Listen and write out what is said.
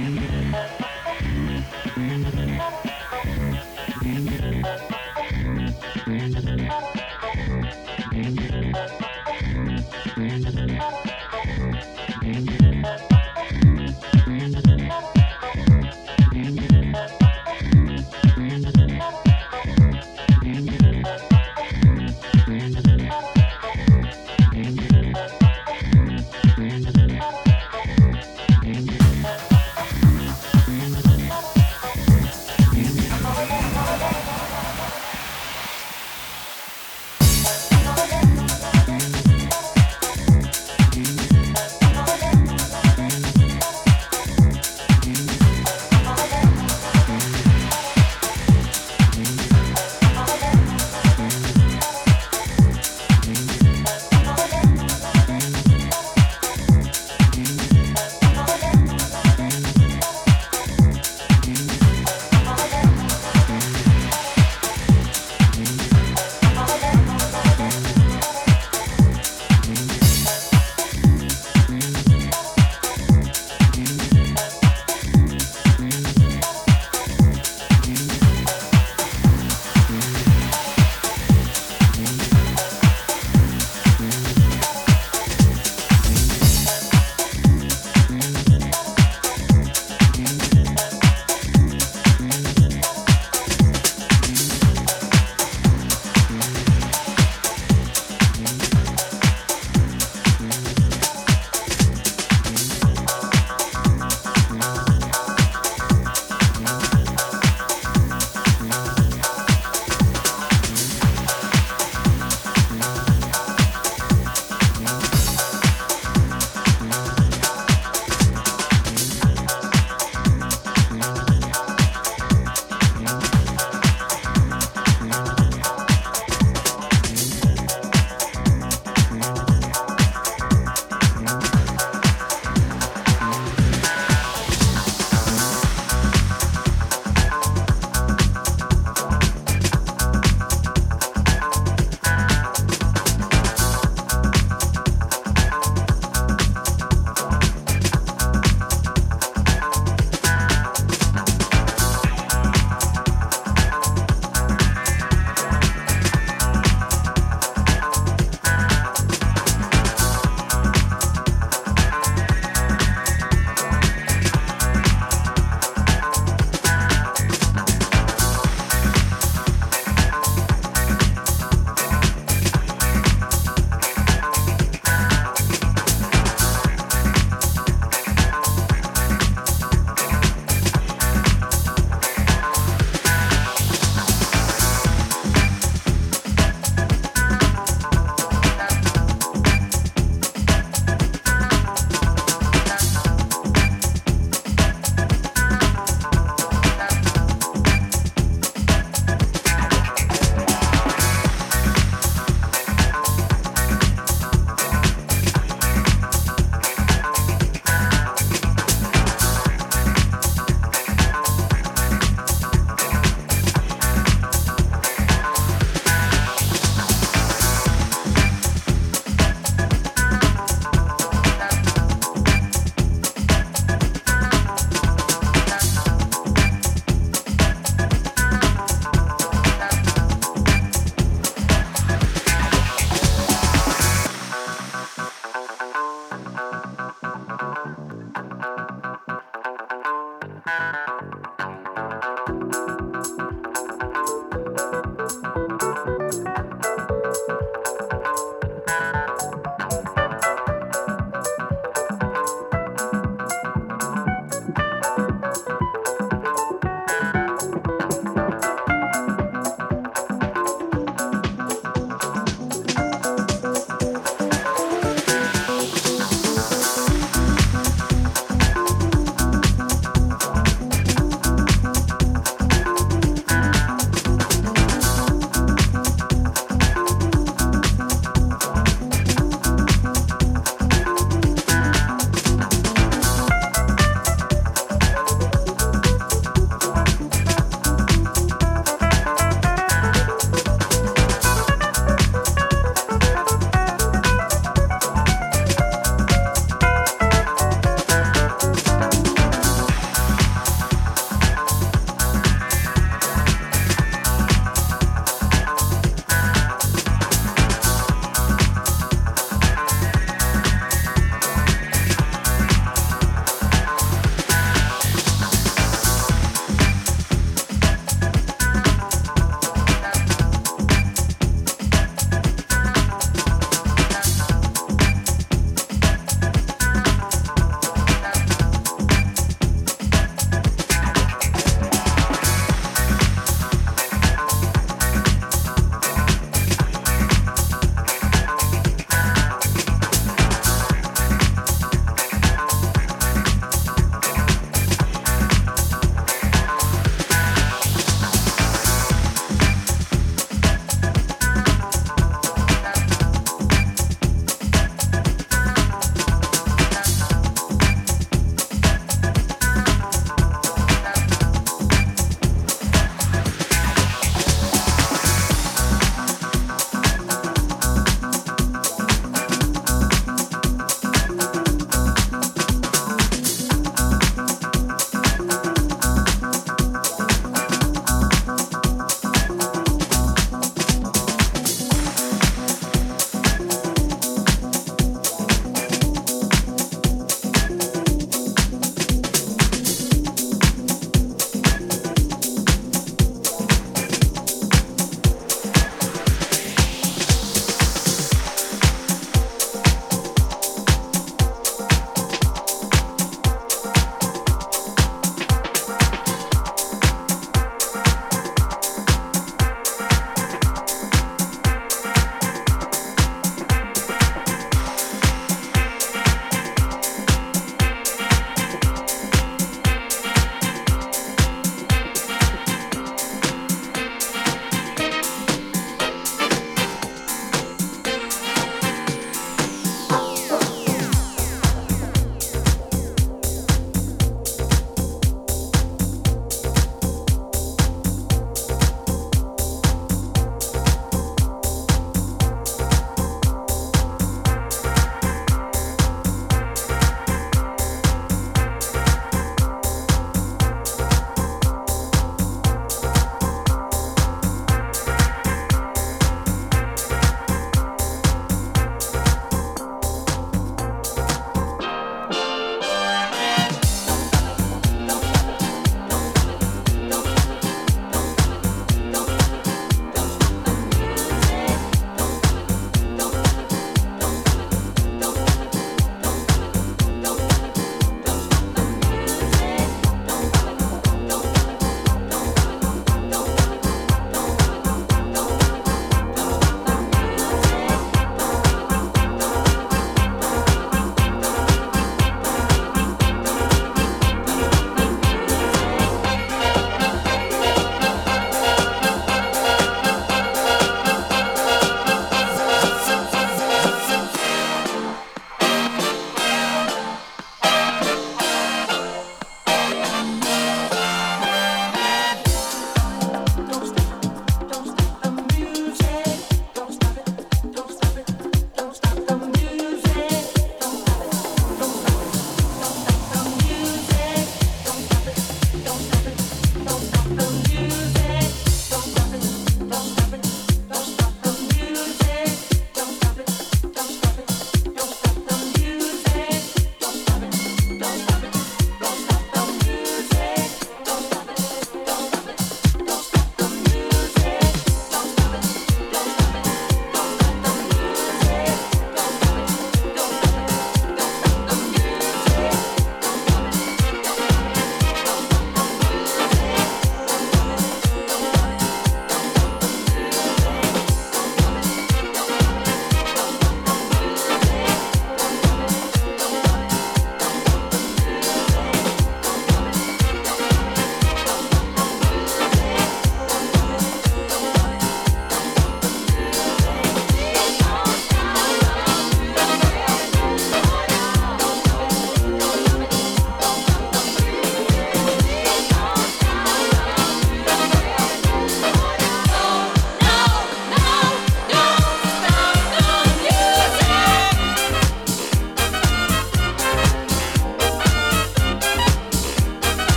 Yeah.